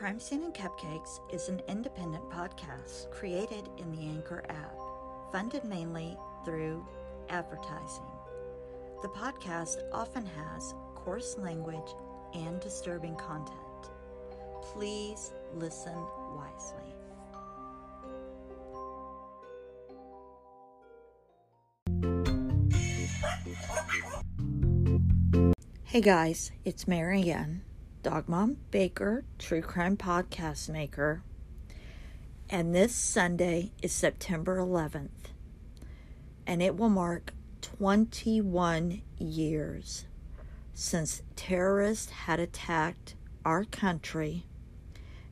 Crime Scene and Cupcakes is an independent podcast created in the Anchor app, funded mainly through advertising. The podcast often has coarse language and disturbing content. Please listen wisely. Hey guys, it's Maryanne, Dog Mom Baker, True Crime Podcast Maker. And this Sunday is September 11th. And it will mark 21 years since terrorists had attacked our country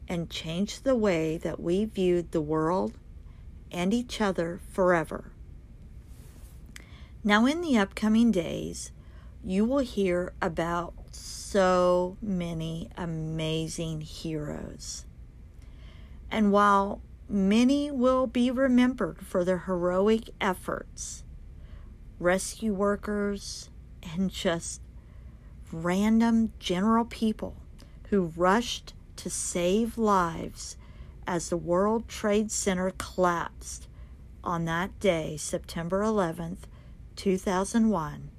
and changed the way that we viewed the world and each other forever. Now, in the upcoming days, you will hear about so many amazing heroes. And while many will be remembered for their heroic efforts, rescue workers, and just random general people who rushed to save lives as the World Trade Center collapsed on that day, September 11th, 2001.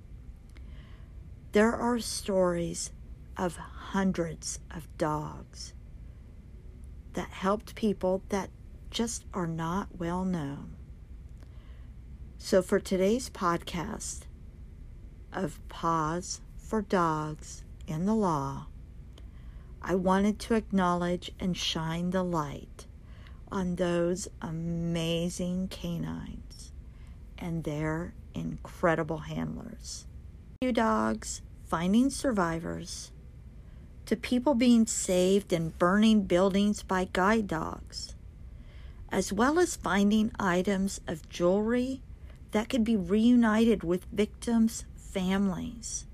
There are stories of hundreds of dogs that helped people that just are not well known. So, for today's podcast of Paws for Dogs in the Law, I wanted to acknowledge and shine the light on those amazing canines and their incredible handlers. You dogs finding survivors to people being saved in burning buildings by guide dogs, as well as finding items of jewelry that could be reunited with victims' families.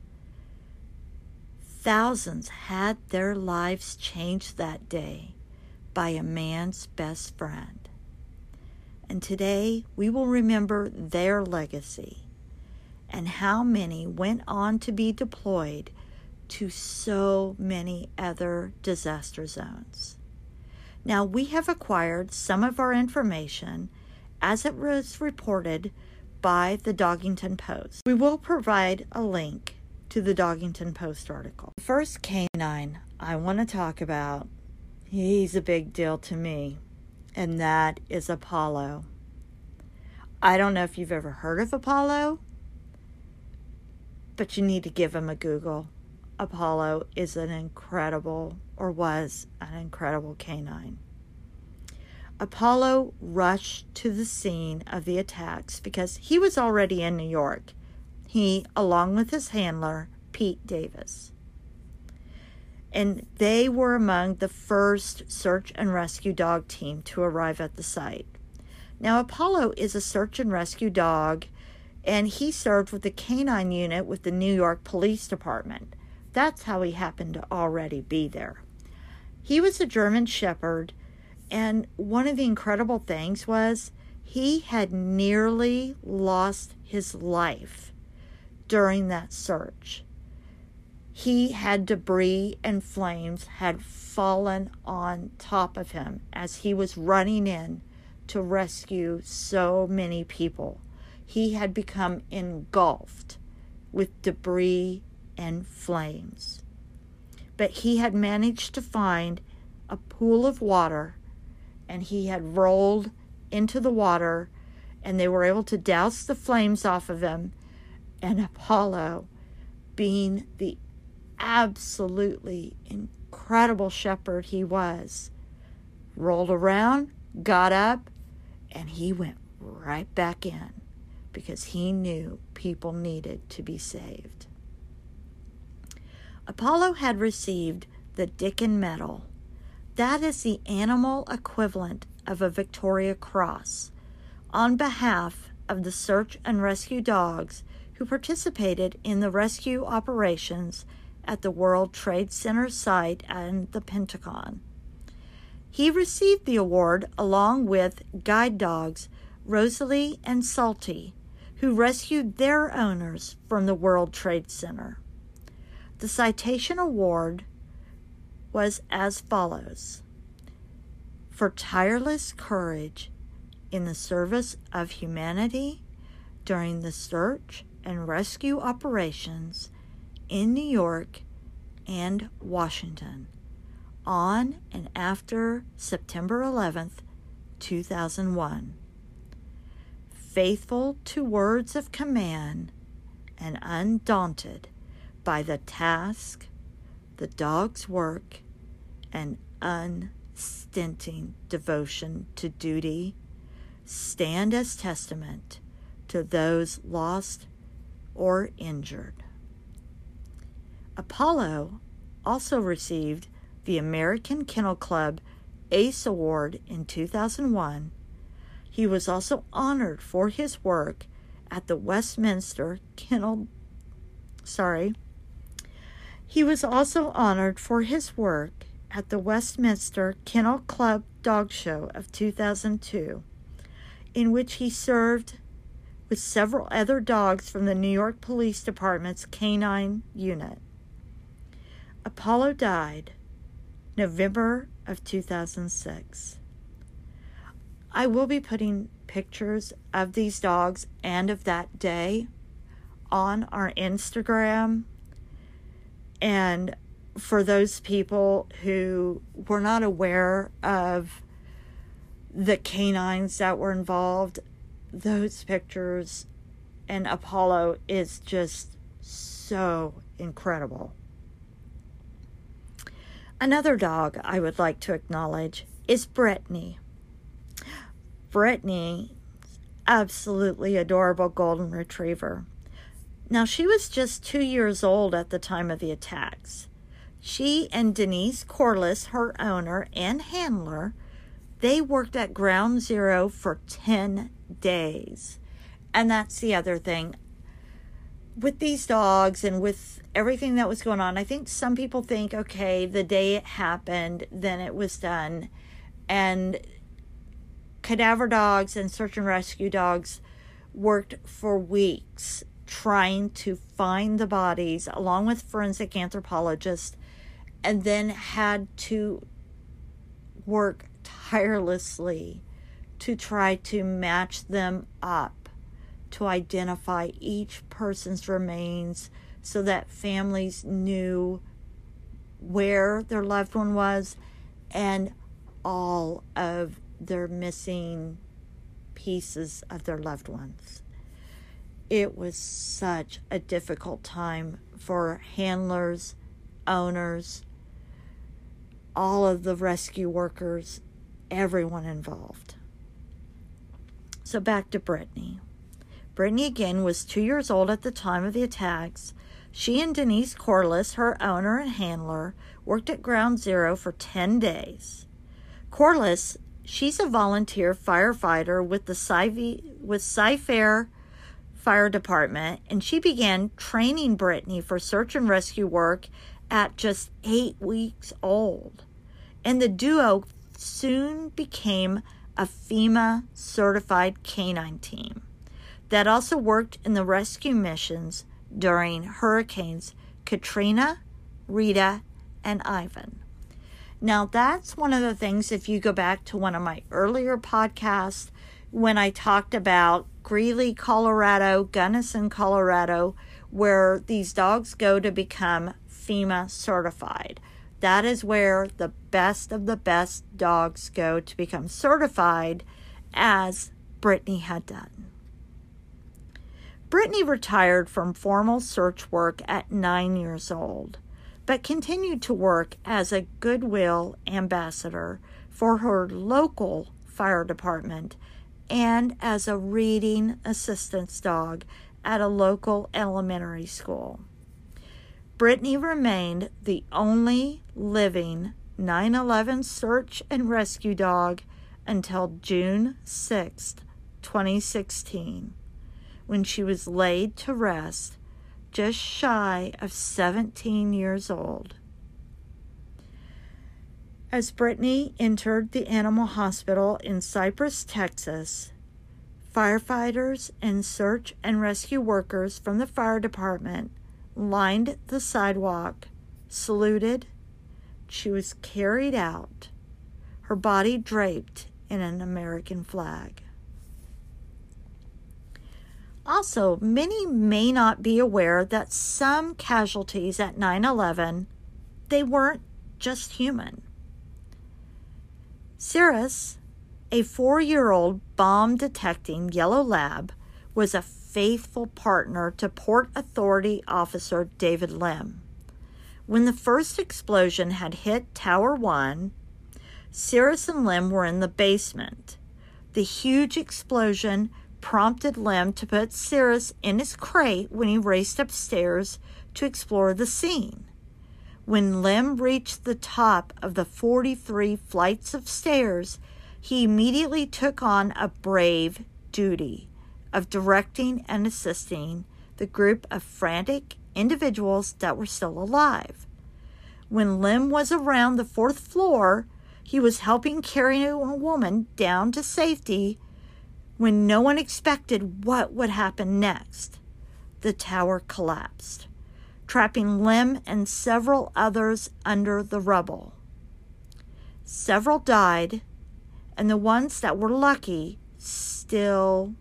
Thousands had their lives changed that day by a man's best friend. And today we will remember their legacy and how many went on to be deployed to so many other disaster zones. Now, we have acquired some of our information as it was reported by the Dogington Post. We will provide a link to the Dogington Post article. The first canine I want to talk about, he's a big deal to me, and that is Apollo. I don't know if you've ever heard of Apollo, but you need to give him a Google. Apollo is an incredible, or was an incredible canine. Apollo rushed to the scene of the attacks because he was already in New York. He, along with his handler, Pete Davis. And they were among the first search and rescue dog team to arrive at the site. Now, Apollo is a search and rescue dog, and he served with the canine unit with the New York Police Department. That's how he happened to already be there. He was a German Shepherd and one of the incredible things was he had nearly lost his life during that search. He had debris and flames had fallen on top of him as he was running in to rescue so many people. He had become engulfed with debris and flames. But he had managed to find a pool of water and he had rolled into the water and they were able to douse the flames off of him. And Apollo, being the absolutely incredible shepherd he was, rolled around, got up, and he went right back in because he knew people needed to be saved. Apollo had received the Dickin Medal that is the animal equivalent of a Victoria Cross on behalf of the search and rescue dogs who participated in the rescue operations at the World Trade Center site and the Pentagon. He received the award along with guide dogs Rosalie and Salty, who rescued their owners from the World Trade Center. The citation award was as follows for tireless courage in the service of humanity during the search and rescue operations in New York and Washington on and after September 11th, 2001. Faithful to words of command and undaunted by the task, the dog's work, and unstinting devotion to duty, stand as testament to those lost or injured. Apollo also received the American Kennel Club ACE Award in 2001. He was also honored for his work at the Westminster Kennel sorry. He was also honored for his work at the Westminster Kennel Club Dog Show of 2002, in which he served with several other dogs from the New York Police Department's canine unit. Apollo died November of 2006. I will be putting pictures of these dogs and of that day on our Instagram. And for those people who were not aware of the canines that were involved, those pictures and Apollo is just so incredible. Another dog I would like to acknowledge is Bretagne. Bretagne, absolutely adorable golden retriever. Now, she was just two years old at the time of the attacks. She and Denise Corliss, her owner and handler, they worked at ground zero for 10 days. And that's the other thing. With these dogs and with everything that was going on, I think some people think, okay, the day it happened, then it was done. And cadaver dogs and search and rescue dogs worked for weeks trying to find the bodies along with forensic anthropologists and then had to work tirelessly to try to match them up to identify each person's remains so that families knew where their loved one was and all of their missing pieces of their loved ones. It was such a difficult time for handlers, owners, all of the rescue workers, everyone involved. So back to Bretagne. Bretagne again was two years old at the time of the attacks. She and Denise Corliss, her owner and handler, worked at Ground Zero for 10 days. Corliss, she's a volunteer firefighter with the Cy with Cy-Fair Fire Department, and she began training Bretagne for search and rescue work at just eight weeks old. And the duo soon became a FEMA certified canine team that also worked in the rescue missions during hurricanes Katrina, Rita, and Ivan. Now, that's one of the things, if you go back to one of my earlier podcasts when I talked about Greeley, Colorado, Gunnison, Colorado, where these dogs go to become FEMA certified. That is where the best of the best dogs go to become certified, as Bretagne had done. Bretagne retired from formal search work at nine years old, but continued to work as a goodwill ambassador for her local fire department and as a reading assistance dog at a local elementary school. Bretagne remained the only living 9 11 search and rescue dog until June 6, 2016, when she was laid to rest just shy of 17 years old. As Bretagne entered the animal hospital in Cypress, Texas, firefighters and search and rescue workers from the fire department lined the sidewalk, saluted. She was carried out. her body draped in an American flag. Also, many may not be aware that some casualties at 9/11 they weren't just human. Sirius, a 4-year-old bomb detecting yellow lab, was a faithful partner to Port Authority officer David Lim. When the first explosion had hit Tower 1, Sirius and Lim were in the basement. The huge explosion prompted Lim to put Sirius in his crate when he raced upstairs to explore the scene. When Lim reached the top of the 43 flights of stairs, he immediately took on a brave duty of directing and assisting the group of frantic individuals that were still alive. When Lim was around the fourth floor, he was helping carry a woman down to safety when no one expected what would happen next. The tower collapsed, trapping Lim and several others under the rubble. Several died, and the ones that were lucky still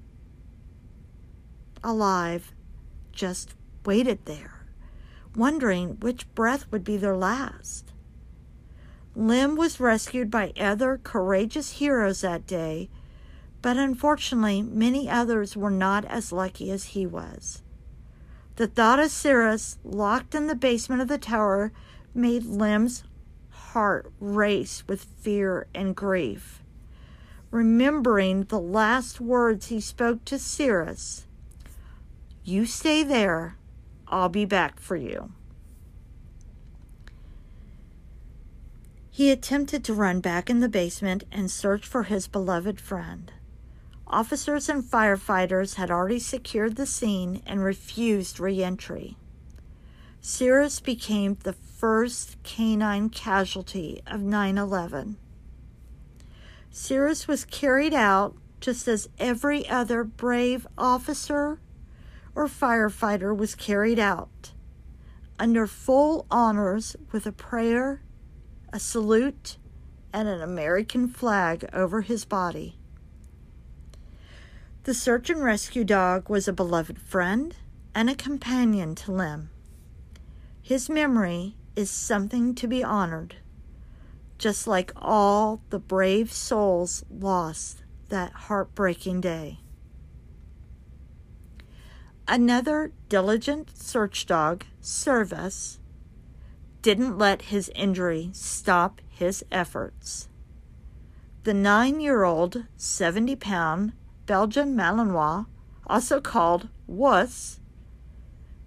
alive just waited there, wondering which breath would be their last. Lim was rescued by other courageous heroes that day, but unfortunately, many others were not as lucky as he was. The thought of Sirius locked in the basement of the tower made Lim's heart race with fear and grief. Remembering the last words he spoke to Sirius, You stay there, I'll be back for you. He attempted to run back in the basement and search for his beloved friend. Officers and firefighters had already secured the scene and refused re entry. Sirius became the first canine casualty of 9 11. Sirius was carried out just as every other brave officer or firefighter was carried out, under full honors with a prayer a salute, and an American flag over his body. The search and rescue dog was a beloved friend and a companion to Lim. His memory is something to be honored, just like all the brave souls lost that heartbreaking day. Another diligent search dog, Servus, didn't let his injury stop his efforts. The nine year old, 70 pound Belgian Malinois, also called Wuss,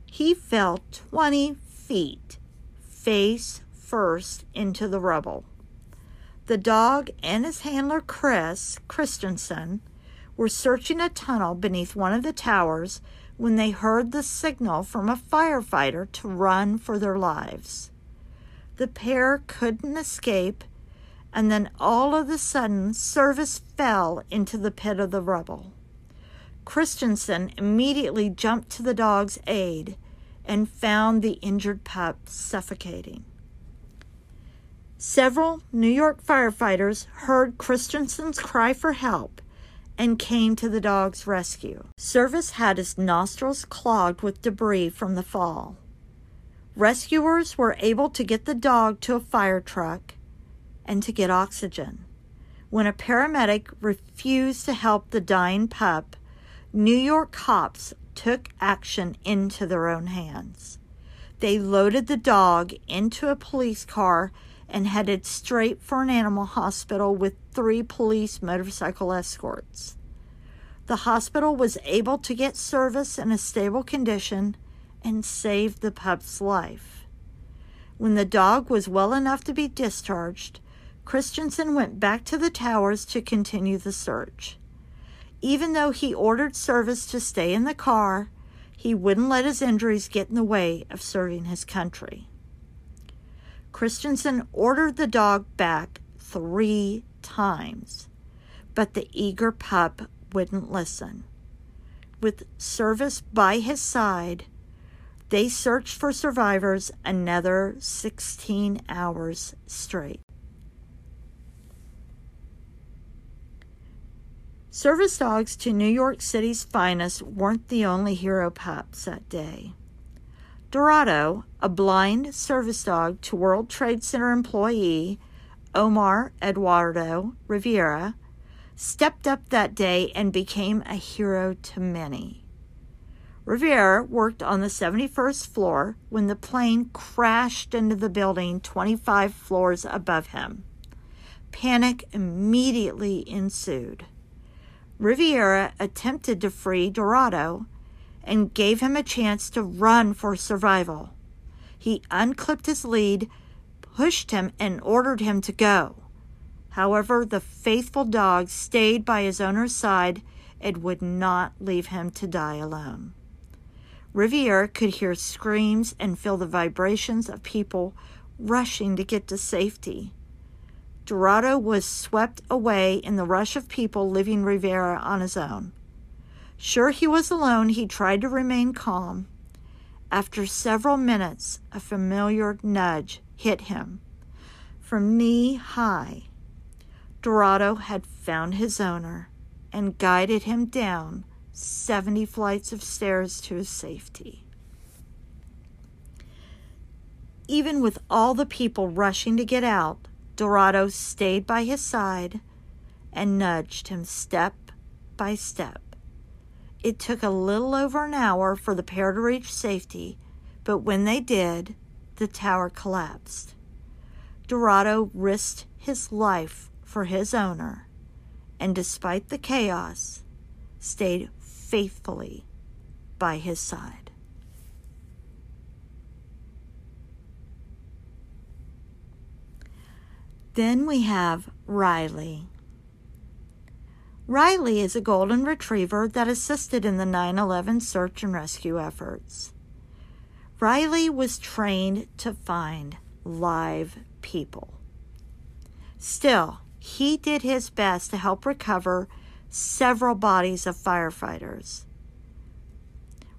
he fell 20 feet face first into the rubble. The dog and his handler, Chris Christensen, were searching a tunnel beneath one of the towers when they heard the signal from a firefighter to run for their lives. The pair couldn't escape, and then all of a sudden, Servus fell into the pit of the rubble. Christensen immediately jumped to the dog's aid and found the injured pup suffocating. Several New York firefighters heard Christensen's cry for help and came to the dog's rescue. Servus had his nostrils clogged with debris from the fall. Rescuers were able to get the dog to a fire truck and to get oxygen. When a paramedic refused to help the dying pup, New York cops took action into their own hands. They loaded the dog into a police car and headed straight for an animal hospital with three police motorcycle escorts. The hospital was able to get Servus in a stable condition and saved the pup's life. When the dog was well enough to be discharged, Christensen went back to the towers to continue the search. Even though he ordered Servus to stay in the car, he wouldn't let his injuries get in the way of serving his country. Christensen ordered the dog back three times, but the eager pup wouldn't listen. With Servus by his side, they searched for survivors another 16 hours straight. Service dogs to New York City's finest weren't the only hero pups that day. Dorado, a blind service dog to World Trade Center employee Omar Eduardo Rivera, stepped up that day and became a hero to many. Rivera worked on the 71st floor when the plane crashed into the building 25 floors above him. Panic immediately ensued. Rivera attempted to free Dorado and gave him a chance to run for survival. He unclipped his lead, pushed him, and ordered him to go. However, the faithful dog stayed by his owner's side and would not leave him to die alone. Riviera could hear screams and feel the vibrations of people rushing to get to safety. Dorado was swept away in the rush of people, leaving Rivera on his own. Sure he was alone, he tried to remain calm. After several minutes, a familiar nudge hit him. From knee high, Dorado had found his owner and guided him down 70 flights of stairs to his safety. Even with all the people rushing to get out, Dorado stayed by his side and nudged him step by step. It took a little over an hour for the pair to reach safety, but when they did, the tower collapsed. Dorado risked his life for his owner, and despite the chaos, stayed faithfully by his side. Then we have Riley. Riley is a golden retriever that assisted in the 9 11 search and rescue efforts. Riley was trained to find live people. Still, he did his best to help recover several bodies of firefighters.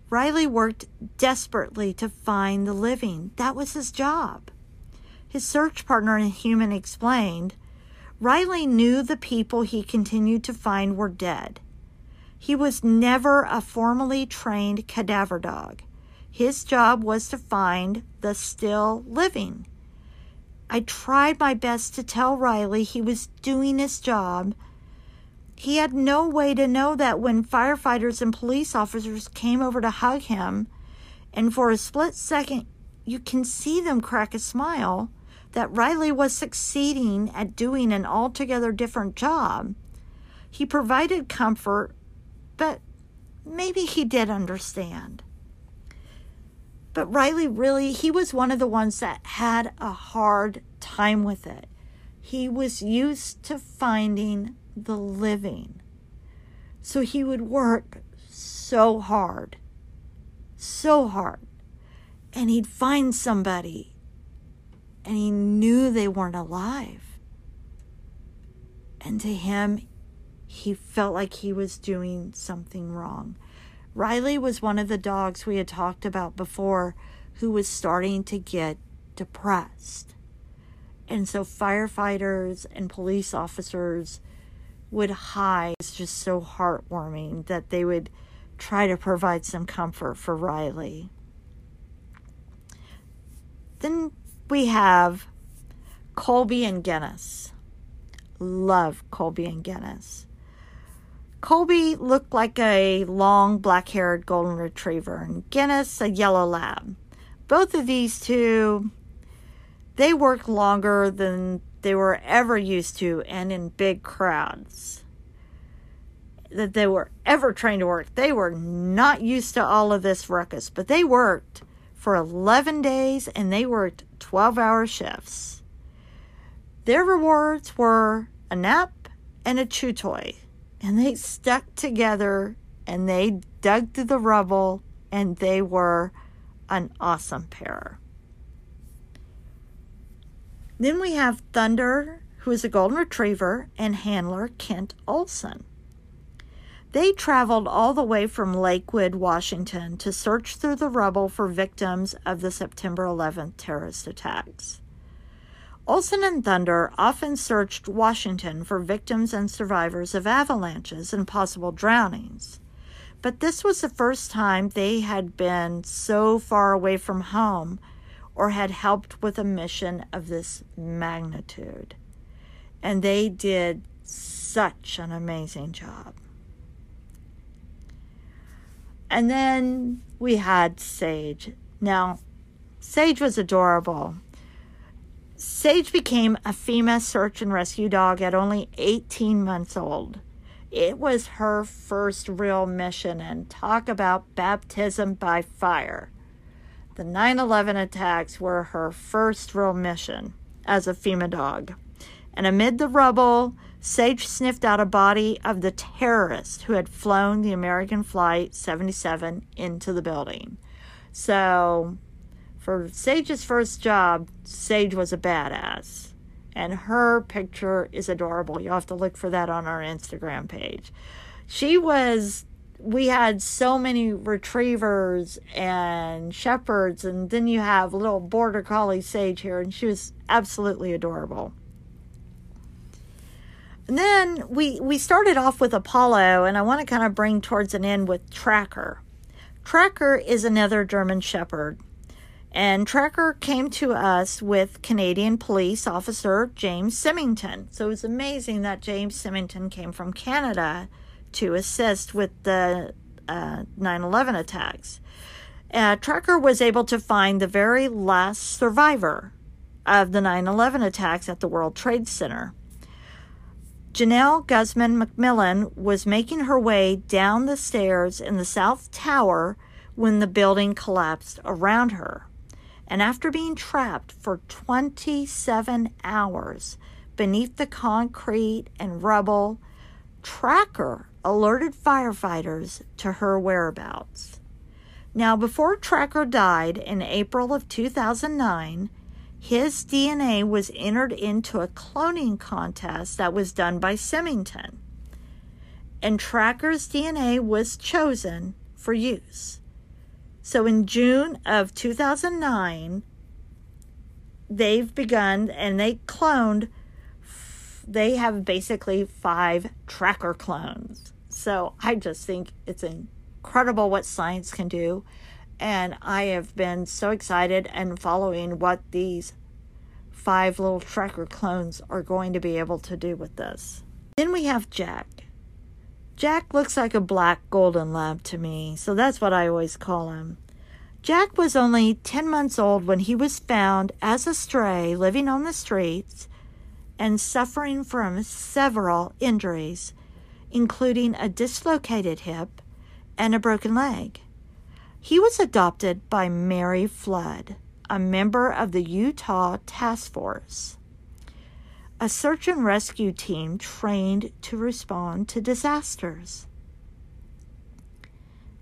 Riley worked desperately to find the living. That was his job. His search partner in Human explained Riley knew the people he continued to find were dead. He was never a formally trained cadaver dog. His job was to find the still living. I tried my best to tell Riley he was doing his job. He had no way to know that when firefighters and police officers came over to hug him, and for a split second you can see them crack a smile, that Riley was succeeding at doing an altogether different job. He provided comfort, but maybe he did understand. But Riley really, he was one of the ones that had a hard time with it. He was used to finding the living. So he would work so hard, so hard. And he'd find somebody and he knew they weren't alive. And to him, he felt like he was doing something wrong. Riley was one of the dogs we had talked about before who was starting to get depressed. And so firefighters and police officers would hide. It's just so heartwarming that they would try to provide some comfort for Riley. Then we have Colby and Guinness. Love Colby and Guinness. Colby looked like a long black haired golden retriever, and Guinness a yellow lab. Both of these two, they worked longer than they were ever used to and in big crowds. That they were ever trained to work. They were not used to all of this ruckus, but they worked for 11 days and they worked 12 hour shifts. Their rewards were a nap and a chew toy, and they stuck together and they dug through the rubble and they were an awesome pair. Then we have Thunder, who is a golden retriever, and handler Kent Olson. They traveled all the way from Lakewood, Washington to search through the rubble for victims of the September 11th terrorist attacks. Olson and Thunder often searched Washington for victims and survivors of avalanches and possible drownings. But this was the first time they had been so far away from home or had helped with a mission of this magnitude. And they did such an amazing job. And then we had Sage. Now, Sage was adorable. Sage became a FEMA search and rescue dog at only 18 months old. It was her first real mission, and talk about baptism by fire. The 9 11 attacks were her first real mission as a FEMA dog. And amid the rubble, Sage sniffed out a body of the terrorist who had flown the American Flight 77 into the building. So, for Sage's first job, Sage was a badass. And her picture is adorable. You'll have to look for that on our Instagram page. She was, we had so many retrievers and shepherds, and then you have little border collie Sage here, and she was absolutely adorable. And then we we started off with Apollo, and I want to kind of bring towards an end with Tracker. Tracker is another German Shepherd, and Tracker came to us with Canadian police officer James Symington. So it was amazing that James Symington came from Canada to assist with the uh, 9 11 attacks. Uh, Tracker was able to find the very last survivor of the 9 11 attacks at the World Trade Center. Genelle Guzman McMillan was making her way down the stairs in the South Tower when the building collapsed around her. And after being trapped for 27 hours beneath the concrete and rubble, Tracker alerted firefighters to her whereabouts. Now, before Tracker died in April of 2009, his DNA was entered into a cloning contest that was done by Symington. And Tracker's DNA was chosen for use. So in June of 2009, they've begun and they cloned, they have basically five tracker clones. So I just think it's incredible what science can do and I have been so excited and following what these five little tracker clones are going to be able to do with this. Then we have Jack. Jack looks like a black golden lab to me, so that's what I always call him. Jack was only 10 months old when he was found as a stray living on the streets and suffering from several injuries, including a dislocated hip and a broken leg. He was adopted by Mary Flood, a member of the Utah Task Force, a search and rescue team trained to respond to disasters.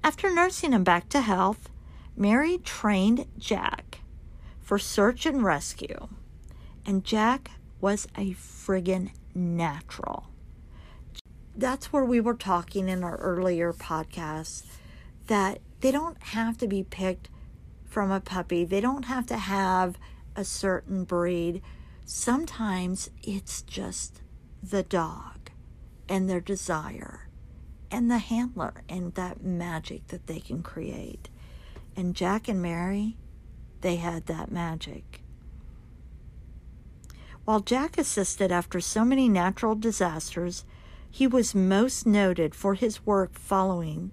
After nursing him back to health, Mary trained Jack for search and rescue, and Jack was a friggin' natural. That's where we were talking in our earlier podcast that they don't have to be picked from a puppy, they don't have to have a certain breed. Sometimes it's just the dog and their desire and the handler and that magic that they can create. And Jack and Mary, they had that magic. While Jack assisted after so many natural disasters, he was most noted for his work following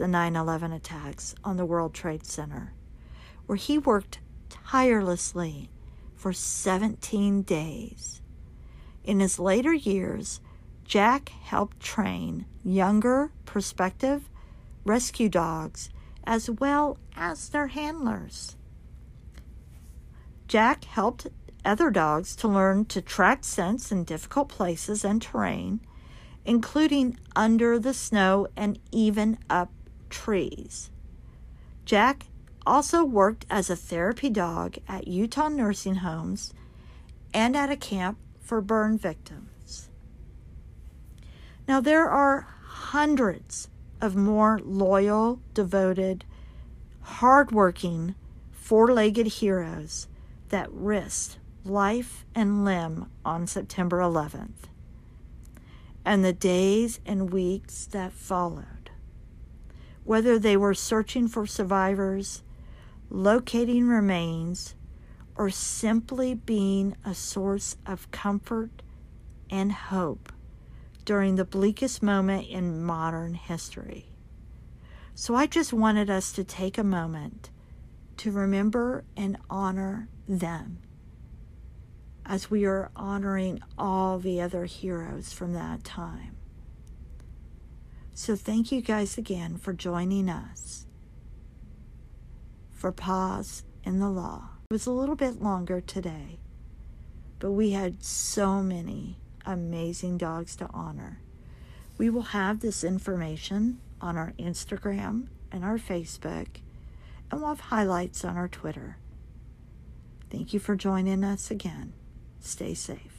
the 9 11 attacks on the World Trade Center, where he worked tirelessly for 17 days. In his later years, Jack helped train younger prospective rescue dogs as well as their handlers. Jack helped other dogs to learn to track scents in difficult places and terrain, including under the snow and even up trees. Jack also worked as a therapy dog at Utah nursing homes and at a camp for burn victims. Now, there are hundreds of more loyal, devoted, hardworking, four legged heroes that risked life and limb on September 11th, and the days and weeks that followed. Whether they were searching for survivors, locating remains, or simply being a source of comfort and hope during the bleakest moment in modern history. So I just wanted us to take a moment to remember and honor them as we are honoring all the other heroes from that time. So thank you guys again for joining us for Pause in the Law. It was a little bit longer today, but we had so many amazing dogs to honor. We will have this information on our Instagram and our Facebook, and we'll have highlights on our Twitter. Thank you for joining us again. Stay safe.